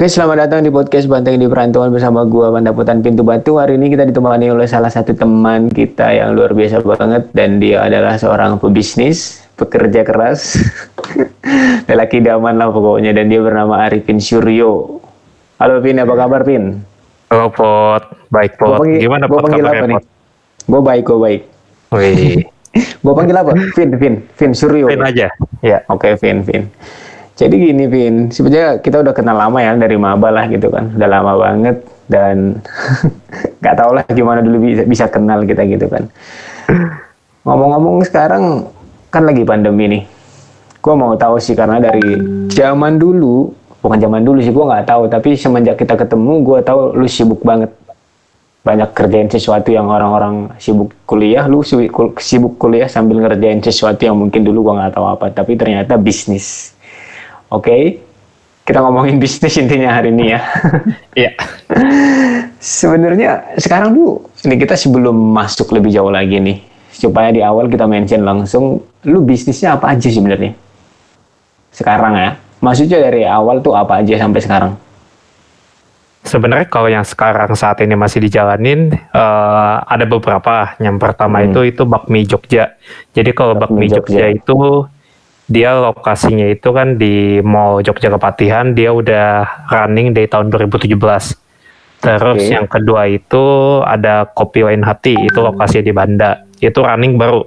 Oke, selamat datang di podcast Banteng di Perantauan bersama gua Pandaputan Pintu Batu. Hari ini kita ditemani oleh salah satu teman kita yang luar biasa banget dan dia adalah seorang pebisnis, pekerja keras, lelaki daman lah pokoknya dan dia bernama Arifin Suryo. Halo Pin, apa kabar Pin? Halo Pot, baik Pot. panggil, Gimana Pot panggil apa nih? Gue baik, gue baik. Wih, Gue panggil apa? Vin, Vin, Vin Suryo. Pin aja. Ya, Oke, Vin, Vin. Jadi gini, Vin. Sebenarnya kita udah kenal lama ya dari maba lah gitu kan. Udah lama banget dan nggak tahu lah gimana dulu bisa, bisa kenal kita gitu kan. Ngomong-ngomong sekarang kan lagi pandemi nih. Gue mau tahu sih karena dari zaman dulu, bukan zaman dulu sih gue nggak tahu, tapi semenjak kita ketemu gue tahu lu sibuk banget banyak kerjain sesuatu yang orang-orang sibuk kuliah, lu sibuk kuliah sambil ngerjain sesuatu yang mungkin dulu gua nggak tahu apa, tapi ternyata bisnis. Oke, kita ngomongin bisnis intinya hari ini ya. iya. Sebenarnya sekarang dulu, ini kita sebelum masuk lebih jauh lagi nih, supaya di awal kita mention langsung, lu bisnisnya apa aja sebenarnya? Sekarang ya, maksudnya dari awal tuh apa aja sampai sekarang? Sebenarnya kalau yang sekarang saat ini masih dijalanin eh, ada beberapa. Yang pertama Hmm. itu itu bakmi Jogja. Jadi kalau Bakmi bakmi, Jogja. Jogja. itu dia lokasinya itu kan di Mall Jogja Kepatihan. Dia udah running dari tahun 2017. Terus Oke. yang kedua itu ada Kopi Lain Hati. Itu lokasinya di Banda. Itu running baru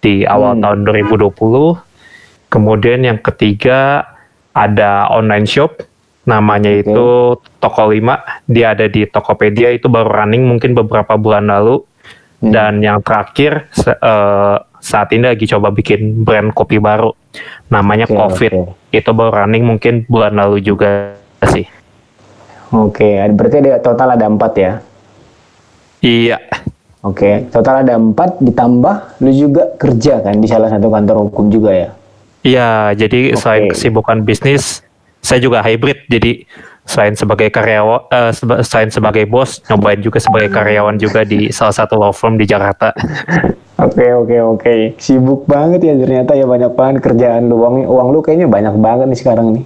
di awal Hmm. tahun 2020. Kemudian yang ketiga ada online shop namanya Oke. itu Toko 5 dia ada di Tokopedia itu baru running mungkin beberapa bulan lalu Hmm. dan yang terakhir se- eh, saat ini lagi coba bikin brand kopi baru namanya Oke, Covid oke. itu baru running mungkin bulan lalu juga sih Oke, berarti ada total ada empat ya? iya Oke, total ada empat ditambah lu juga kerja kan di salah satu kantor hukum juga ya? iya jadi Oke. selain kesibukan bisnis saya juga hybrid jadi selain sebagai karyawan eh, seba- selain sebagai bos nyobain juga sebagai karyawan juga di salah satu law firm di Jakarta Oke oke oke, sibuk banget ya ternyata ya banyak banget kerjaan lu uang uang lu kayaknya banyak banget nih sekarang nih.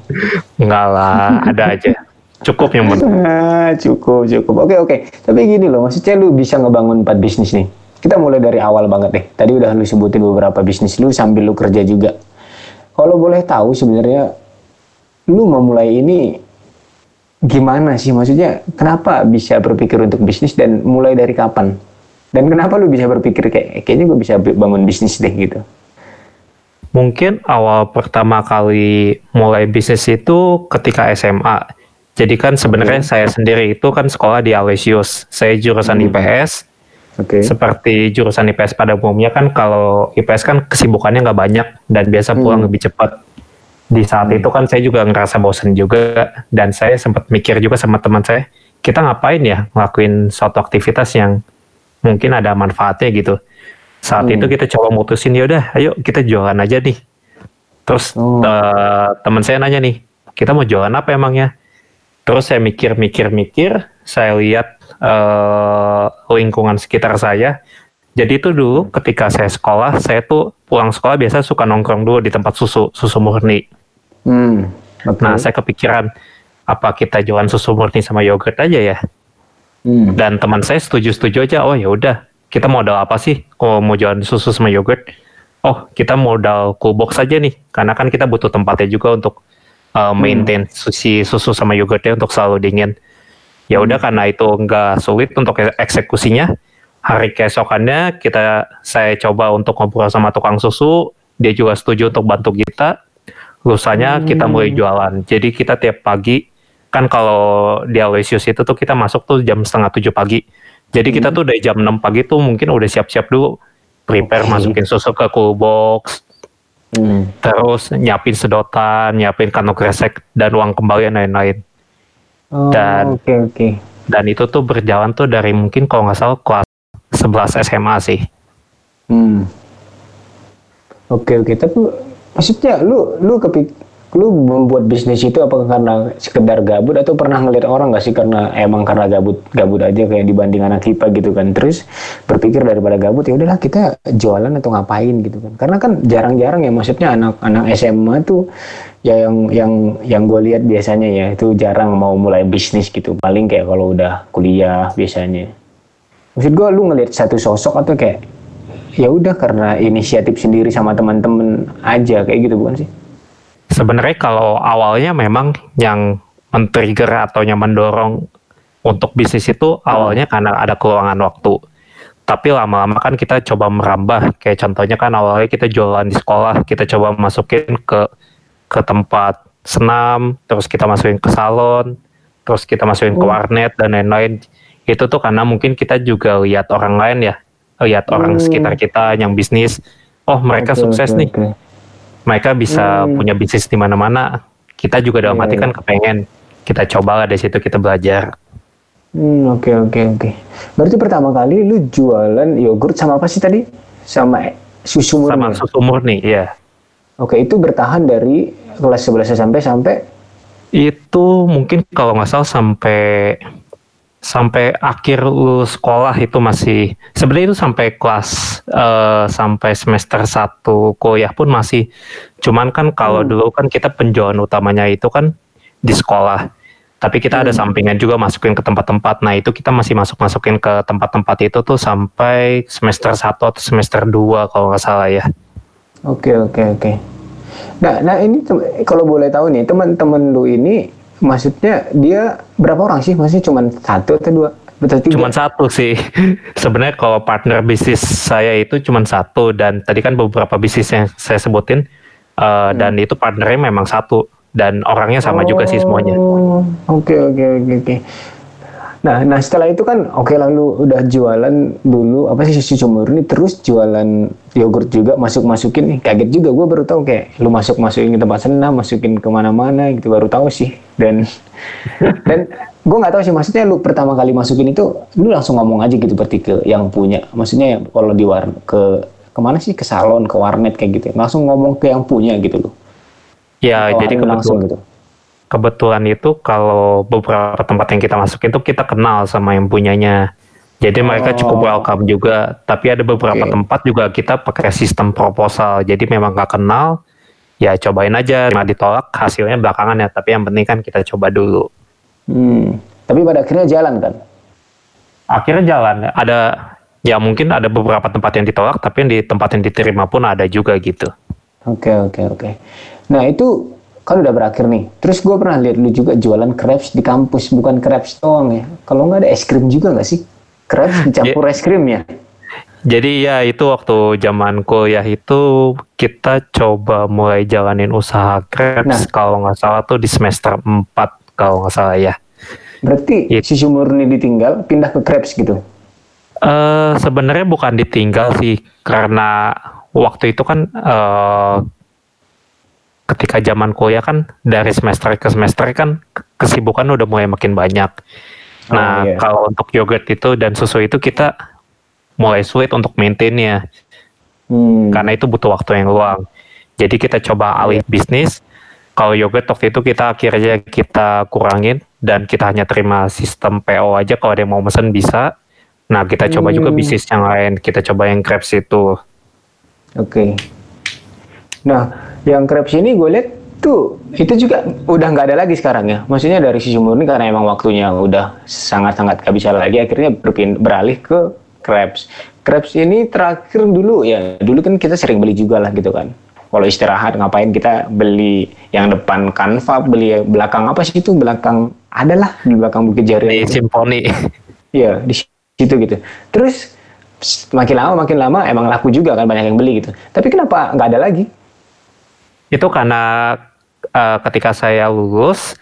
Enggak lah, ada aja. Cukup yang penting. Ah, cukup cukup. Oke oke, tapi gini loh, maksudnya lu bisa ngebangun empat bisnis nih. Kita mulai dari awal banget deh. Tadi udah lu sebutin beberapa bisnis lu sambil lu kerja juga. Kalau boleh tahu sebenarnya lu memulai ini gimana sih maksudnya kenapa bisa berpikir untuk bisnis dan mulai dari kapan dan kenapa lu bisa berpikir kayak kayaknya gue bisa bangun bisnis deh gitu Mungkin awal pertama kali mulai bisnis itu ketika SMA. Jadi kan sebenarnya saya sendiri itu kan sekolah di Aloysius. Saya jurusan Hmm. IPS. oke Seperti jurusan IPS pada umumnya kan kalau IPS kan kesibukannya nggak banyak dan biasa pulang Hmm. lebih cepat. Di saat itu kan saya juga ngerasa bosan juga dan saya sempat mikir juga sama teman saya, kita ngapain ya ngelakuin suatu aktivitas yang mungkin ada manfaatnya gitu. Saat Hmm. itu kita coba mutusin ya udah, ayo kita jualan aja nih. Terus Oh. eh, teman saya nanya nih, kita mau jualan apa emangnya? Terus saya mikir-mikir-mikir, saya lihat eh, lingkungan sekitar saya. Jadi itu dulu ketika saya sekolah, saya tuh pulang sekolah biasa suka nongkrong dulu di tempat susu, susu murni. hmm oke Nah, saya kepikiran apa kita jualan susu murni sama yogurt aja ya? Hmm. Dan teman saya setuju-setuju aja. Oh ya udah, kita modal apa sih kalau mau jualan susu sama yogurt? Oh, kita modal cool box aja nih, karena kan kita butuh tempatnya juga untuk uh, maintain si susu sama yogurtnya untuk selalu dingin. Ya udah karena itu nggak sulit untuk eksekusinya. Hari keesokannya kita saya coba untuk ngobrol sama tukang susu, dia juga setuju untuk bantu kita. Lusanya kita mulai jualan. Jadi kita tiap pagi kan kalau di Aloysius itu tuh kita masuk tuh jam setengah tujuh pagi. Jadi kita tuh dari jam 6 pagi tuh mungkin udah siap-siap dulu prepare Oke. masukin susu ke cool box, Hmm. terus nyiapin sedotan, nyiapin kantong kresek dan uang kembalian lain-lain. Oh, Dan- oke oke Dan itu tuh berjalan tuh dari mungkin kalau nggak salah kelas 11 SMA sih. Hmm. Oke oke, tapi maksudnya lu lu kepik lu membuat bisnis itu apakah karena sekedar gabut? Atau pernah ngeliat orang nggak sih karena emang karena gabut gabut aja kayak dibanding anak IPA gitu kan? Terus berpikir daripada gabut ya udahlah kita jualan atau ngapain gitu kan? Karena kan jarang-jarang ya maksudnya anak-anak SMA tuh ya yang yang yang gue lihat biasanya ya itu jarang mau mulai bisnis gitu. Paling kayak kalau udah kuliah biasanya maksud gue lu ngelihat satu sosok atau kayak ya udah karena inisiatif sendiri sama teman-teman aja kayak gitu bukan sih Sebenarnya kalau awalnya memang yang men-trigger atau yang mendorong untuk bisnis itu awalnya karena ada keluangan waktu. Tapi lama-lama kan kita coba merambah, kayak contohnya kan awalnya kita jualan di sekolah, kita coba masukin ke ke tempat senam, terus kita masukin ke salon, terus kita masukin ke Oh. warnet dan lain-lain. Itu tuh karena mungkin kita juga lihat orang lain ya, lihat orang Hmm. sekitar kita yang bisnis, oh mereka Oke, sukses oke, nih, oke. mereka bisa Hmm. punya bisnis di mana-mana. Kita juga dalam Iya, arti iya. kan kepengen kita coba lah dari situ kita belajar Hmm, oke oke oke. Berarti pertama kali lu jualan yogurt sama apa sih tadi? Sama susu murni. sama ya? susu murni ya. Oke, itu bertahan dari kelas 11 SMP sampai Itu mungkin kalau nggak salah sampai sampai akhir lulus sekolah itu masih sebenarnya itu sampai kelas eh, sampai semester 1 kuliah pun masih cuman kan kalau Hmm. dulu kan kita penjualan utamanya itu kan di sekolah tapi kita ada Hmm. sampingan juga masukin ke tempat-tempat nah itu kita masih masuk masukin ke tempat-tempat itu tuh sampai semester 1 atau semester 2 kalau nggak salah ya Oke oke oke. Nah, nah ini kalau boleh tahu nih teman-teman lu ini maksudnya dia berapa orang sih? Maksudnya cuma satu atau dua? Betul tiga? Cuman satu sih. Sebenarnya kalau partner bisnis saya itu cuman satu dan tadi kan beberapa bisnis yang saya sebutin eh, dan itu partnernya memang satu dan orangnya sama juga sih semuanya. Oh, Oke oke oke oke. Nah, nah setelah itu kan oke lalu udah jualan dulu apa sih susu murni terus jualan yogurt juga masuk masukin nih kaget juga gue baru tahu kayak lu masuk masukin ke tempat senam masukin ke mana-mana gitu baru tahu sih. Dan dan gue nggak tahu sih maksudnya lu pertama kali masukin itu lu langsung ngomong aja gitu berarti ke yang punya. Maksudnya kalau di war ke ke mana sih ke salon ke warnet kayak gitu langsung ngomong ke yang punya gitu loh Ya, Tawarin jadi langsung kebetulan, gitu kebetulan itu kalau beberapa tempat yang kita masukin tuh kita kenal sama yang punyanya. Jadi mereka cukup Oh. welcome juga. Tapi ada beberapa Oke. tempat juga kita pakai sistem proposal. Jadi memang nggak kenal, ya cobain aja. Cuma ditolak hasilnya belakangan ya. Tapi yang penting kan kita coba dulu. Hmm. Tapi pada akhirnya jalan kan? akhirnya jalan ada ya mungkin ada beberapa tempat yang ditolak tapi yang di tempat yang diterima pun ada juga gitu Oke oke oke. Nah itu kan udah berakhir nih. Terus gue pernah lihat lu juga jualan crepes di kampus, bukan crepes doang ya. Kalau nggak ada es krim juga nggak sih? Crepes dicampur es krim ya? jadi ya itu waktu zaman kuliah itu kita coba mulai jalanin usaha crepes Nah. kalau nggak salah tuh di semester 4 kalau nggak salah ya Berarti Iya. susu murni ditinggal, pindah ke crepes gitu. eh sebenarnya bukan ditinggal sih karena waktu itu kan eh ketika zaman kuliah kan dari semester ke semester kan kesibukan udah mulai makin banyak. Nah, Oh, iya. kalau untuk yogurt itu dan susu itu kita mulai sulit untuk maintainnya Hmm. karena itu butuh waktu yang luang. Jadi kita coba alih bisnis. Kalau yogurt waktu itu kita akhirnya kita kurangin dan kita hanya terima sistem PO aja kalau ada yang mau mesen bisa. Nah kita coba juga Hmm. bisnis yang lain. Kita coba yang crepes itu. Oke. Nah, yang crepes ini gue lihat tuh itu juga udah nggak ada lagi sekarang ya. Maksudnya dari susu murni karena emang waktunya udah sangat-sangat gak bisa lagi, akhirnya berpin- beralih ke crepes. Crepes ini terakhir dulu ya, dulu kan kita sering beli juga lah gitu kan. Kalau istirahat ngapain kita beli yang depan kanva, beli belakang apa sih itu belakang adalah di belakang Bukit Jari. Di Simponi. Iya di situ gitu. Terus makin lama makin lama emang laku juga kan banyak yang beli gitu. Tapi kenapa nggak ada lagi? Itu karena eh, ketika saya lulus,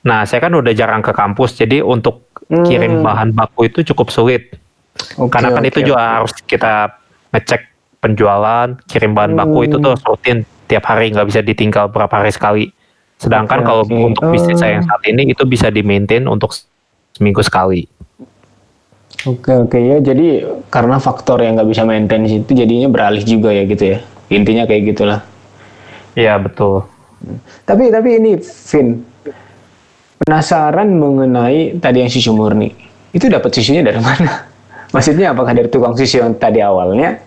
nah saya kan udah jarang ke kampus. Jadi untuk kirim Hmm. bahan baku itu cukup sulit. Oke, Karena kan oke, itu juga oke. harus kita ngecek penjualan, kirim bahan baku itu Hmm. tuh rutin tiap hari nggak bisa ditinggal berapa hari sekali. Sedangkan Oke, kalau oke. untuk bisnis saya yang Oh. saat ini itu bisa di maintain untuk seminggu sekali. Oke oke ya jadi karena faktor yang nggak bisa maintain itu jadinya beralih juga ya gitu ya. Intinya kayak gitulah. Iya betul. Tapi tapi ini Vin penasaran mengenai tadi yang susu murni. Itu dapat susunya dari mana? Maksudnya apakah dari tukang susu yang tadi awalnya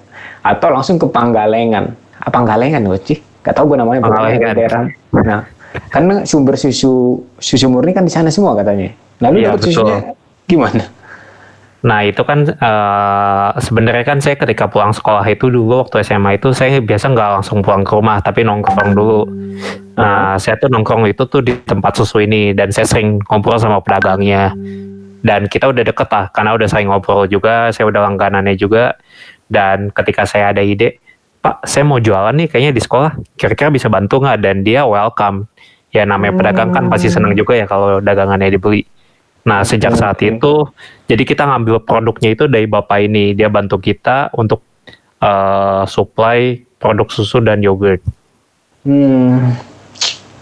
atau langsung ke Panggalengan? Apa Panggalengan gue sih? Gak tau gue namanya Panggalengan. daerah. Nah, karena sumber susu susu murni kan di sana semua katanya. Lalu Iya, dapat susunya gimana? Nah itu kan eh, sebenarnya kan saya ketika pulang sekolah itu dulu waktu SMA itu saya biasa nggak langsung pulang ke rumah tapi nongkrong dulu. Nah saya tuh nongkrong itu tuh di tempat susu ini dan saya sering ngobrol sama pedagangnya. Dan kita udah deket lah karena udah sering ngobrol juga, saya udah langganannya juga. Dan ketika saya ada ide, Pak saya mau jualan nih kayaknya di sekolah, kira-kira bisa bantu nggak? Dan dia welcome. Ya namanya pedagang kan pasti senang juga ya kalau dagangannya dibeli. Nah, sejak saat Oke. itu, jadi kita ngambil produknya itu dari bapak ini. Dia bantu kita untuk eh, supply produk susu dan yogurt. Hmm,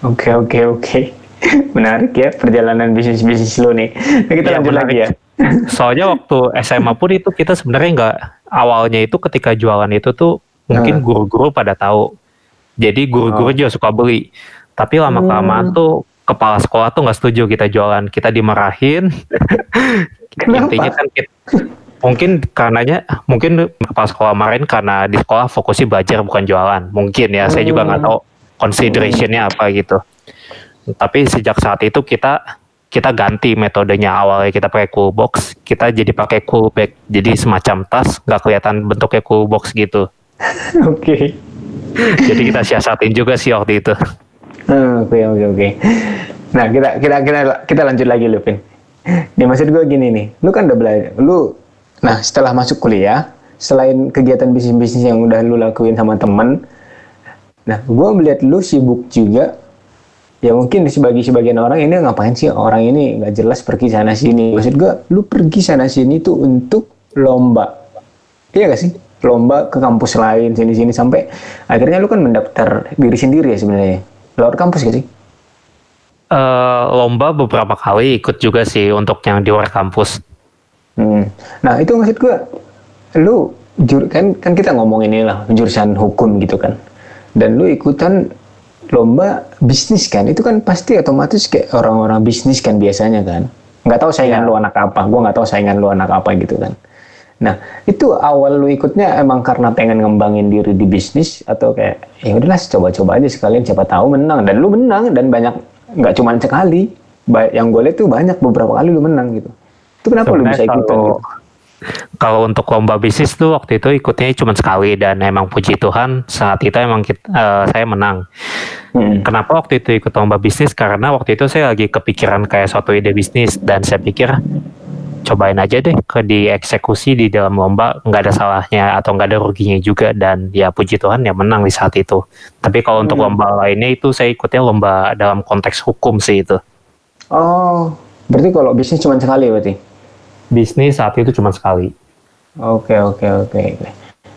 oke oke oke. Menarik ya perjalanan bisnis bisnis lo nih. Nah, kita Iya, lanjut menarik. lagi ya. Soalnya waktu SMA pun itu kita sebenarnya nggak awalnya itu ketika jualan itu tuh mungkin guru-guru pada tahu. Jadi guru-guru Oh. juga suka beli. Tapi lama kelamaan Hmm. tuh kepala sekolah tuh nggak setuju kita jualan. Kita dimarahin. Kenapa? Intinya kan kita, mungkin karenanya mungkin kepala sekolah kemarin karena di sekolah fokusnya belajar bukan jualan. Mungkin ya, saya juga nggak Hmm. tahu considerationnya apa gitu. Tapi sejak saat itu kita kita ganti metodenya awalnya kita pakai cool box, kita jadi pakai cool bag. Jadi semacam tas nggak kelihatan bentuknya cool box gitu. Oke. Jadi kita siasatin juga sih waktu itu. Hmm, Oke oke oke. Nah kita kita kita kita lanjut lagi lu Vin. Nih maksud gue gini nih, lu kan udah belajar, lu, nah setelah masuk kuliah, selain kegiatan bisnis bisnis yang udah lu lakuin sama temen, nah gue melihat lu sibuk juga. Ya mungkin sebagai sebagian orang ini ngapain sih orang ini nggak jelas pergi sana sini. Maksud gue, lu pergi sana sini tuh untuk lomba, iya gak sih? Lomba ke kampus lain sini sini sampai akhirnya lu kan mendaftar diri sendiri ya sebenarnya. Lewat kampus gak sih? Eh, lomba beberapa kali ikut juga sih untuk yang di luar kampus. Hmm. Nah itu maksud gua, lu jur kan kan kita ngomong inilah jurusan hukum gitu kan, dan lu ikutan lomba bisnis kan, itu kan pasti otomatis kayak orang-orang bisnis kan biasanya kan, nggak tahu saingan Ya. lu anak apa, gua nggak tahu saingan lu anak apa gitu kan. Nah itu awal lu ikutnya emang karena pengen ngembangin diri di bisnis atau kayak ya udahlah coba-coba aja sekalian siapa tahu menang dan lu menang dan banyak nggak cuma sekali, yang gue lihat tuh banyak beberapa kali lu menang gitu. Itu kenapa lu bisa Sebenarnya ikutan kalau gitu? kalau untuk lomba bisnis tuh waktu itu ikutnya cuma sekali dan emang puji Tuhan saat itu emang kit- eh, saya menang. Hmm. Kenapa waktu itu ikut lomba bisnis? Karena waktu itu saya lagi kepikiran kayak suatu ide bisnis dan saya pikir cobain aja deh ke dieksekusi di dalam lomba nggak ada salahnya atau nggak ada ruginya juga dan ya puji Tuhan ya menang di saat itu. Tapi kalau untuk Hmm. lomba lainnya itu saya ikutnya lomba dalam konteks hukum sih itu. Oh, berarti kalau bisnis cuma sekali berarti? Bisnis saat itu cuma sekali. Oke, oke, oke.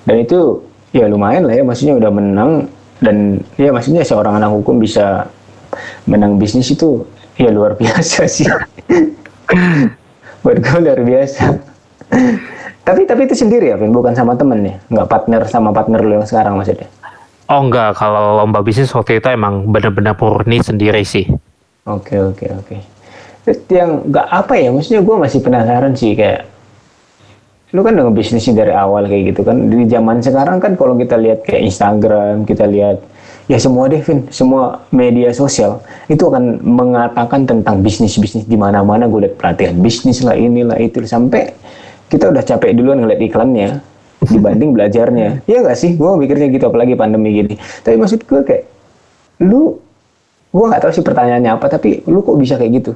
Dan itu ya lumayan lah ya, maksudnya udah menang dan ya maksudnya seorang anak hukum bisa menang bisnis itu ya luar biasa sih. Buat gue luar biasa. tapi tapi itu sendiri ya, Vin? bukan sama temen ya? Nggak partner sama partner lu yang sekarang maksudnya? Oh enggak, kalau lomba bisnis waktu itu emang benar-benar murni sendiri sih. Oke oke oke. Terus yang nggak apa ya, maksudnya gue masih penasaran sih kayak lu kan udah ngebisnisnya dari awal kayak gitu kan. Di zaman sekarang kan kalau kita lihat kayak Instagram, kita lihat ya semua deh, Vin, semua media sosial. Itu akan mengatakan tentang bisnis bisnis di mana-mana. Gue lihat pelatihan bisnis lah inilah itu. Sampai kita udah capek duluan ngeliat iklannya dibanding belajarnya. Iya gak sih? Gue mikirnya gitu apalagi pandemi gini. Tapi maksud gue kayak lu gue nggak tahu sih pertanyaannya apa tapi lu kok bisa kayak gitu?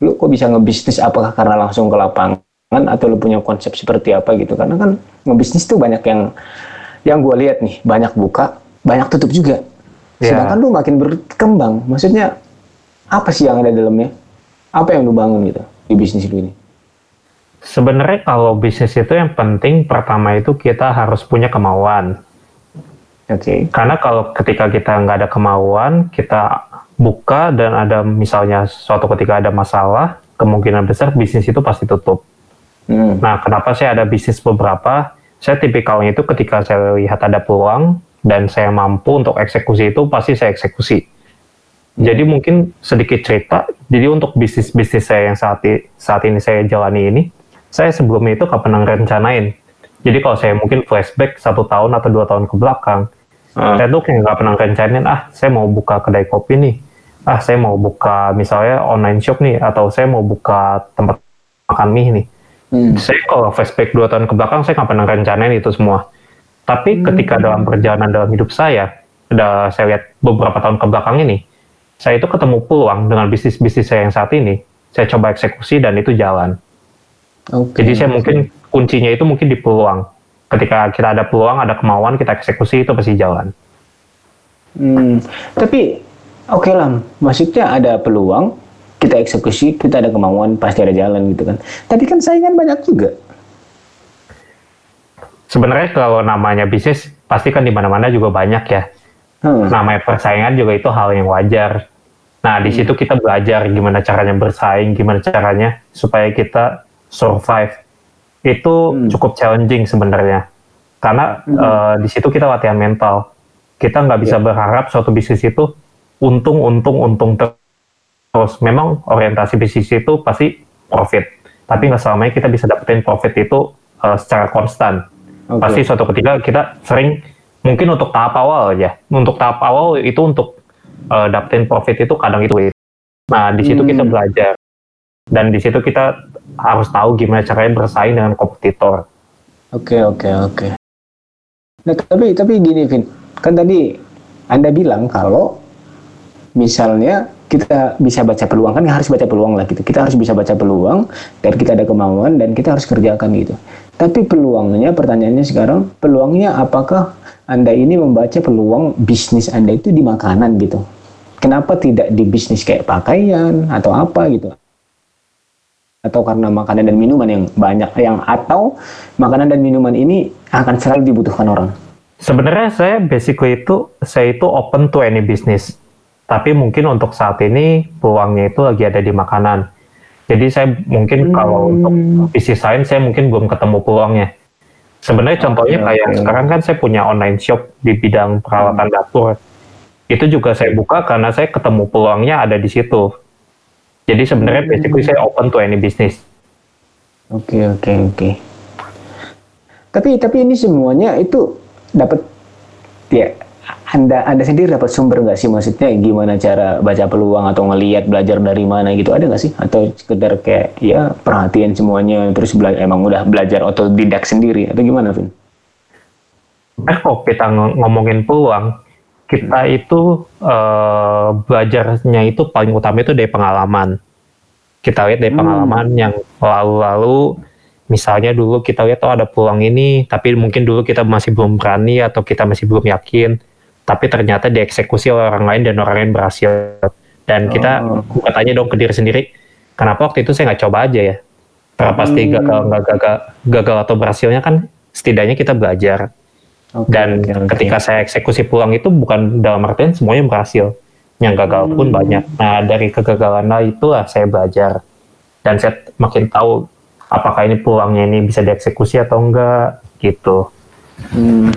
Lu kok bisa ngebisnis apakah karena langsung ke lapangan atau lu punya konsep seperti apa gitu? Karena kan ngebisnis tuh banyak yang yang gue lihat nih. Banyak buka banyak tutup juga Ya. sedangkan lu makin berkembang maksudnya apa sih yang ada dalamnya apa yang lu bangun gitu di bisnis lu ini Sebenarnya kalau bisnis itu yang penting pertama itu kita harus punya kemauan. oke Karena kalau ketika kita nggak ada kemauan, kita buka dan ada misalnya suatu ketika ada masalah, kemungkinan besar bisnis itu pasti tutup. Hmm. Nah, kenapa saya ada bisnis beberapa? Saya tipikalnya itu ketika saya lihat ada peluang dan saya mampu untuk eksekusi itu pasti saya eksekusi. Jadi mungkin sedikit cerita. Jadi untuk bisnis-bisnis saya yang saat, i- saat ini saya jalani ini, saya sebelumnya itu pernah rencanain. Jadi kalau saya mungkin flashback satu tahun atau dua tahun ke belakang, Ah. saya tuh kayak nggak pernah rencanain, ah saya mau buka kedai kopi nih, ah saya mau buka misalnya online shop nih, atau saya mau buka tempat makan mie nih. Hmm. Saya kalau flashback dua tahun ke belakang, saya nggak pernah rencanain itu semua. Tapi ketika dalam perjalanan dalam hidup saya, udah saya lihat beberapa tahun ke belakang ini, saya itu ketemu peluang dengan bisnis-bisnis saya yang saat ini. Saya coba eksekusi dan itu jalan. Oke. Jadi saya mungkin kuncinya itu mungkin di peluang. Ketika kita ada peluang, ada kemauan, kita eksekusi itu pasti jalan. Hmm, tapi oke lah, maksudnya ada peluang, kita eksekusi, kita ada kemauan, pasti ada jalan gitu kan. Tapi kan saingan banyak juga. Sebenarnya kalau namanya bisnis, pasti kan di mana-mana juga banyak ya. Hmm. namanya persaingan juga itu hal yang wajar. Nah, di situ kita belajar gimana caranya bersaing, gimana caranya supaya kita survive. Itu Hmm. cukup challenging sebenarnya. Karena eh, di situ kita latihan mental. Kita nggak bisa Ya. berharap suatu bisnis itu untung, untung, untung terus. Memang orientasi bisnis itu pasti profit. Tapi nggak selamanya kita bisa dapetin profit itu eh, secara konstan Oke. pasti suatu ketika kita sering mungkin untuk tahap awal aja untuk tahap awal itu untuk uh, dapetin profit itu kadang itu nah di situ kita Hmm. belajar dan di situ kita harus tahu gimana caranya bersaing dengan kompetitor Oke, oke, oke. Nah, tapi tapi gini, Vin. Kan tadi Anda bilang kalau misalnya kita bisa baca peluang kan harus baca peluang lah gitu. Kita harus bisa baca peluang dan kita ada kemauan dan kita harus kerjakan gitu. Tapi peluangnya pertanyaannya sekarang peluangnya apakah Anda ini membaca peluang bisnis Anda itu di makanan gitu. Kenapa tidak di bisnis kayak pakaian atau apa gitu? atau karena makanan dan minuman yang banyak yang atau makanan dan minuman ini akan selalu dibutuhkan orang. sebenarnya saya basically itu saya itu open to any business tapi mungkin untuk saat ini peluangnya itu lagi ada di makanan jadi saya mungkin kalau Hmm. untuk bisnis lain saya mungkin belum ketemu peluangnya sebenarnya contohnya Oke, kayak oke. sekarang kan saya punya online shop di bidang peralatan dapur itu juga saya buka karena saya ketemu peluangnya ada di situ jadi sebenarnya Hmm. basically saya open to any business Oke oke oke. Tapi tapi ini semuanya itu dapat ya anda anda sendiri dapat sumber nggak sih? Maksudnya gimana cara baca peluang atau ngelihat belajar dari mana gitu? Ada nggak sih? Atau sekedar kayak ya perhatian semuanya terus bela- emang udah belajar otodidak sendiri? Atau gimana Vin? eh kok kita ng- ngomongin peluang kita itu eh, belajarnya itu paling utama itu dari pengalaman. Kita lihat dari Hmm. pengalaman yang lalu-lalu. Misalnya dulu kita lihat oh ada peluang ini tapi mungkin dulu kita masih belum berani atau kita masih belum yakin tapi ternyata dieksekusi oleh orang lain dan orang lain berhasil dan kita Oh. bertanya dong ke diri sendiri kenapa waktu itu saya nggak coba aja ya terlepas dari Hmm. gagal gagal gagal atau berhasilnya kan setidaknya kita belajar Oke, dan oke. ketika saya eksekusi pulang itu bukan dalam artian semuanya berhasil yang gagal pun Hmm. banyak nah dari kegagalan itu lah saya belajar dan saya makin tahu apakah ini peluangnya ini bisa dieksekusi atau enggak gitu Hmm.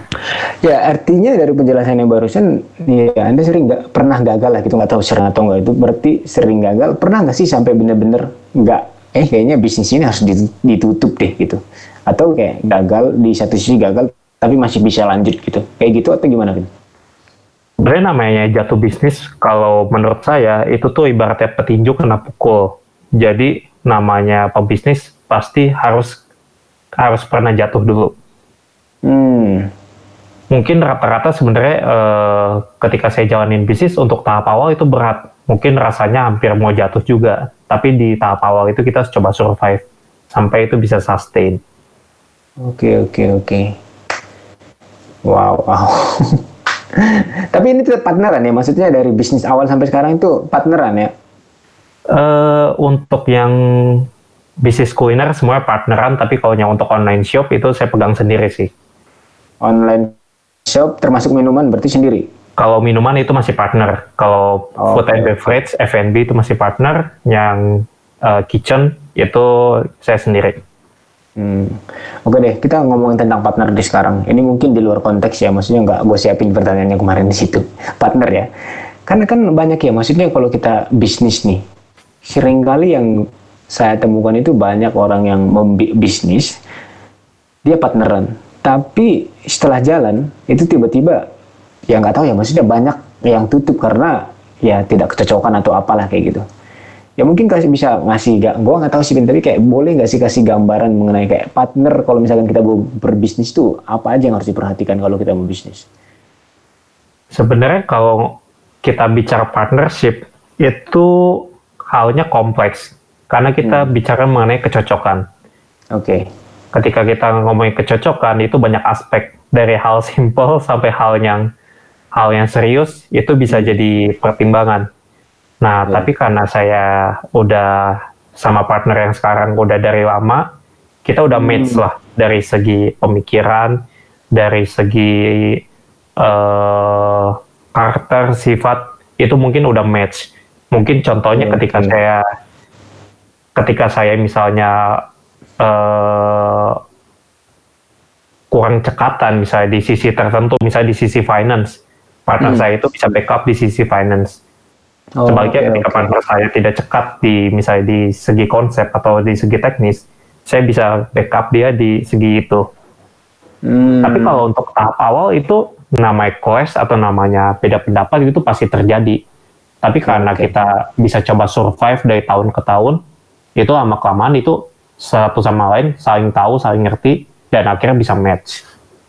Ya artinya dari penjelasan yang barusan, ya Anda sering nggak pernah gagal lah gitu nggak tahu sering atau nggak itu berarti sering gagal. Pernah nggak sih sampai bener-bener nggak? Eh kayaknya bisnis ini harus ditu- ditutup deh gitu. Atau kayak gagal di satu sisi gagal tapi masih bisa lanjut gitu. Kayak gitu atau gimana Vin? sebenarnya namanya jatuh bisnis kalau menurut saya itu tuh ibaratnya petinju kena pukul jadi namanya pebisnis pasti harus harus pernah jatuh dulu Hmm. mungkin rata-rata sebenarnya eh, ketika saya jalanin bisnis untuk tahap awal itu berat. Mungkin rasanya hampir mau jatuh juga. Tapi di tahap awal itu kita coba survive sampai itu bisa sustain. Oke oke oke. Wow wow. tapi ini tetap partneran ya, maksudnya dari bisnis awal sampai sekarang itu partneran ya. eh untuk yang bisnis kuliner semua partneran, tapi kalau yang untuk online shop itu saya pegang sendiri sih. Online shop termasuk minuman berarti sendiri. Kalau minuman itu masih partner. Kalau Oh, food and beverage, F&B itu masih partner. Yang eh, kitchen itu saya sendiri. Hmm. Oke deh, kita ngomongin tentang partner di sekarang. Ini mungkin di luar konteks ya, maksudnya nggak gue siapin pertanyaannya kemarin di situ. Partner ya. Karena kan banyak ya, maksudnya kalau kita bisnis nih, sering kali yang saya temukan itu banyak orang yang bisnis, dia partneran. Tapi setelah jalan, itu tiba-tiba, ya nggak tahu ya, maksudnya banyak yang tutup karena ya tidak kecocokan atau apalah kayak gitu. Ya mungkin kasih bisa ngasih, gak, gua nggak tahu sih, tapi kayak boleh nggak sih kasih gambaran mengenai kayak partner kalau misalkan kita mau berbisnis tuh apa aja yang harus diperhatikan kalau kita mau bisnis? Sebenarnya kalau kita bicara partnership itu halnya kompleks karena kita hmm. bicara mengenai kecocokan. Oke. Okay. Ketika kita ngomongin kecocokan itu banyak aspek dari hal simple sampai hal yang hal yang serius itu bisa jadi pertimbangan. Nah, hmm. tapi karena saya udah sama partner yang sekarang udah dari lama, kita udah hmm. match lah dari segi pemikiran, dari segi uh, karakter sifat itu mungkin udah match mungkin contohnya hmm. ketika saya ketika saya misalnya uh, kurang cekatan misalnya di sisi tertentu misalnya di sisi finance partner hmm. saya itu bisa backup di sisi finance oh, sebaliknya okay, ketika okay. partner saya tidak cekat di misalnya di segi konsep atau di segi teknis saya bisa backup dia di segi itu hmm. tapi kalau untuk tahap awal itu namanya clash atau namanya beda pendapat itu pasti terjadi. Tapi karena okay. kita bisa coba survive dari tahun ke tahun, itu lama kelamaan itu satu sama lain saling tahu, saling ngerti, dan akhirnya bisa match.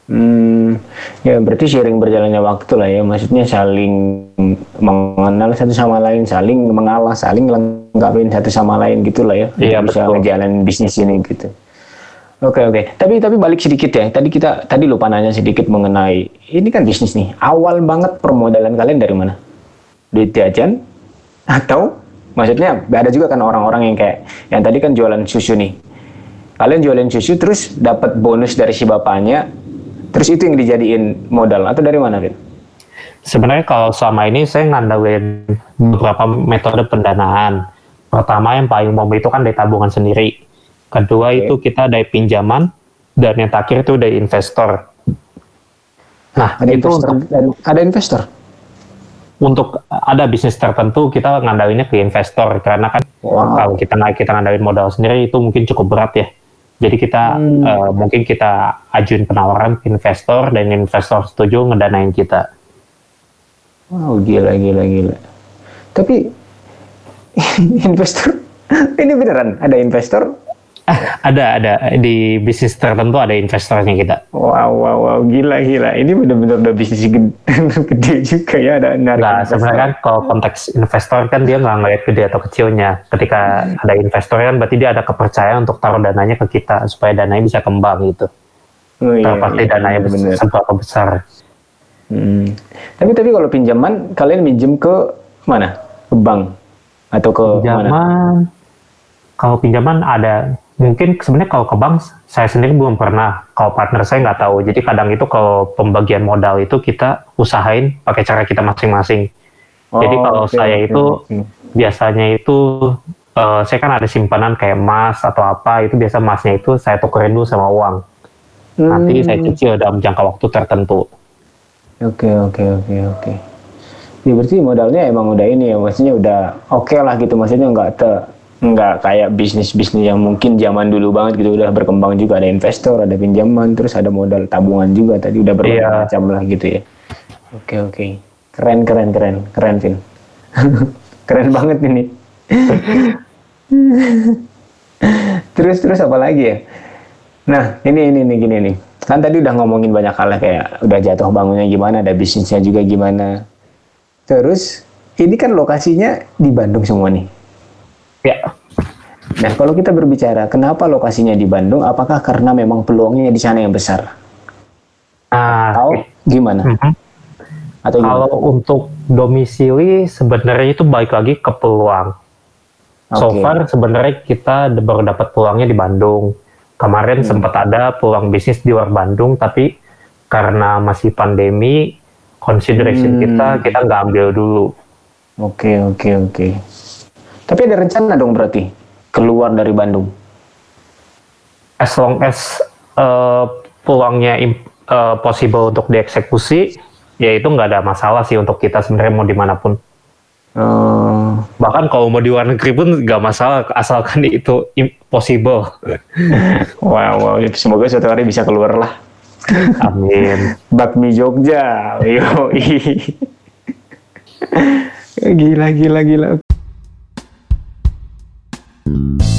Hmm, ya berarti sharing berjalannya waktu lah ya, maksudnya saling mengenal satu sama lain, saling mengalah, saling lengkapin satu sama lain gitulah ya, iya, bisa ngejalanin bisnis ini gitu. Oke okay, oke. Okay. Tapi tapi balik sedikit ya. Tadi kita tadi lupa nanya sedikit mengenai ini kan bisnis nih. Awal banget permodalan kalian dari mana? Duit jajan atau maksudnya ada juga kan orang-orang yang kayak yang tadi kan jualan susu nih. Kalian jualan susu terus dapat bonus dari si bapaknya. Terus itu yang dijadiin modal atau dari mana, Vin? Sebenarnya kalau selama ini saya ngandalin beberapa metode pendanaan. Pertama yang paling umum itu kan dari tabungan sendiri Kedua okay. itu kita dari pinjaman dan yang terakhir itu dari investor. Nah, ada itu investor, untuk, ada investor. Untuk ada bisnis tertentu kita ngandalinnya ke investor karena kan wow. kalau kita naik kita ngandalin modal sendiri itu mungkin cukup berat ya. Jadi kita hmm. uh, mungkin kita ajuin penawaran ke investor dan investor setuju ngedanain kita. Wow, gila gila gila. Tapi investor ini beneran ada investor ada ada di bisnis tertentu ada investornya kita. Wow wow wow gila gila ini benar-benar udah bisnis gede, gede juga ya ada narik. Nah sebenarnya kan kalau konteks investor kan dia nggak ngeliat gede atau kecilnya. Ketika hmm. ada investor kan berarti dia ada kepercayaan untuk taruh dananya ke kita supaya dananya bisa kembang gitu. Oh, iya, Terpasti iya, dananya bener. seberapa besar. Hmm. Tapi tapi kalau pinjaman kalian minjem ke mana? Ke bank atau ke pinjaman, mana? Kalau pinjaman ada mungkin sebenarnya kalau ke bank saya sendiri belum pernah. Kalau partner saya nggak tahu. Jadi kadang itu kalau pembagian modal itu kita usahain pakai cara kita masing-masing. Oh, jadi kalau okay, saya okay, itu okay. biasanya itu uh, saya kan ada simpanan kayak emas atau apa itu biasa emasnya itu saya tukerin dulu sama uang. Hmm. nanti saya cicil dalam jangka waktu tertentu. Oke oke oke oke. Ya berarti modalnya emang udah ini ya maksudnya udah oke okay lah gitu maksudnya nggak te nggak kayak bisnis-bisnis yang mungkin zaman dulu banget gitu. Udah berkembang juga. Ada investor ada pinjaman terus ada modal tabungan juga. Tadi udah berbagai yeah. macam lah gitu ya. Oke okay, oke. Okay. keren keren keren. Keren Vin. Keren banget ini. Terus terus apa lagi ya? Nah ini ini nih gini nih. Kan tadi udah ngomongin banyak hal kayak udah jatuh bangunnya gimana ada bisnisnya juga gimana. Terus ini kan lokasinya di Bandung semua nih Ya. Nah, kalau kita berbicara kenapa lokasinya di Bandung, apakah karena memang peluangnya di sana yang besar? Ah, Atau gimana? Mm -hmm. Atau gimana? Kalau untuk domisili sebenarnya itu baik lagi ke peluang. Okay. So far sebenarnya kita baru dapat peluangnya di Bandung. Kemarin hmm. sempat ada peluang bisnis di luar Bandung, tapi karena masih pandemi, consideration hmm. kita kita nggak ambil dulu. Oke okay, oke okay, oke. Okay. Tapi ada rencana dong berarti keluar dari Bandung. As long as uh, peluangnya uh, possible untuk dieksekusi, ya itu nggak ada masalah sih untuk kita sebenarnya mau di mana pun. Oh, Bahkan kalau mau di luar negeri pun nggak masalah asalkan itu impossible. wow, wow. Semoga suatu hari bisa keluar lah. Amin. Bakmi Jogja. Yo, gila, gila, gila. Mm-hmm.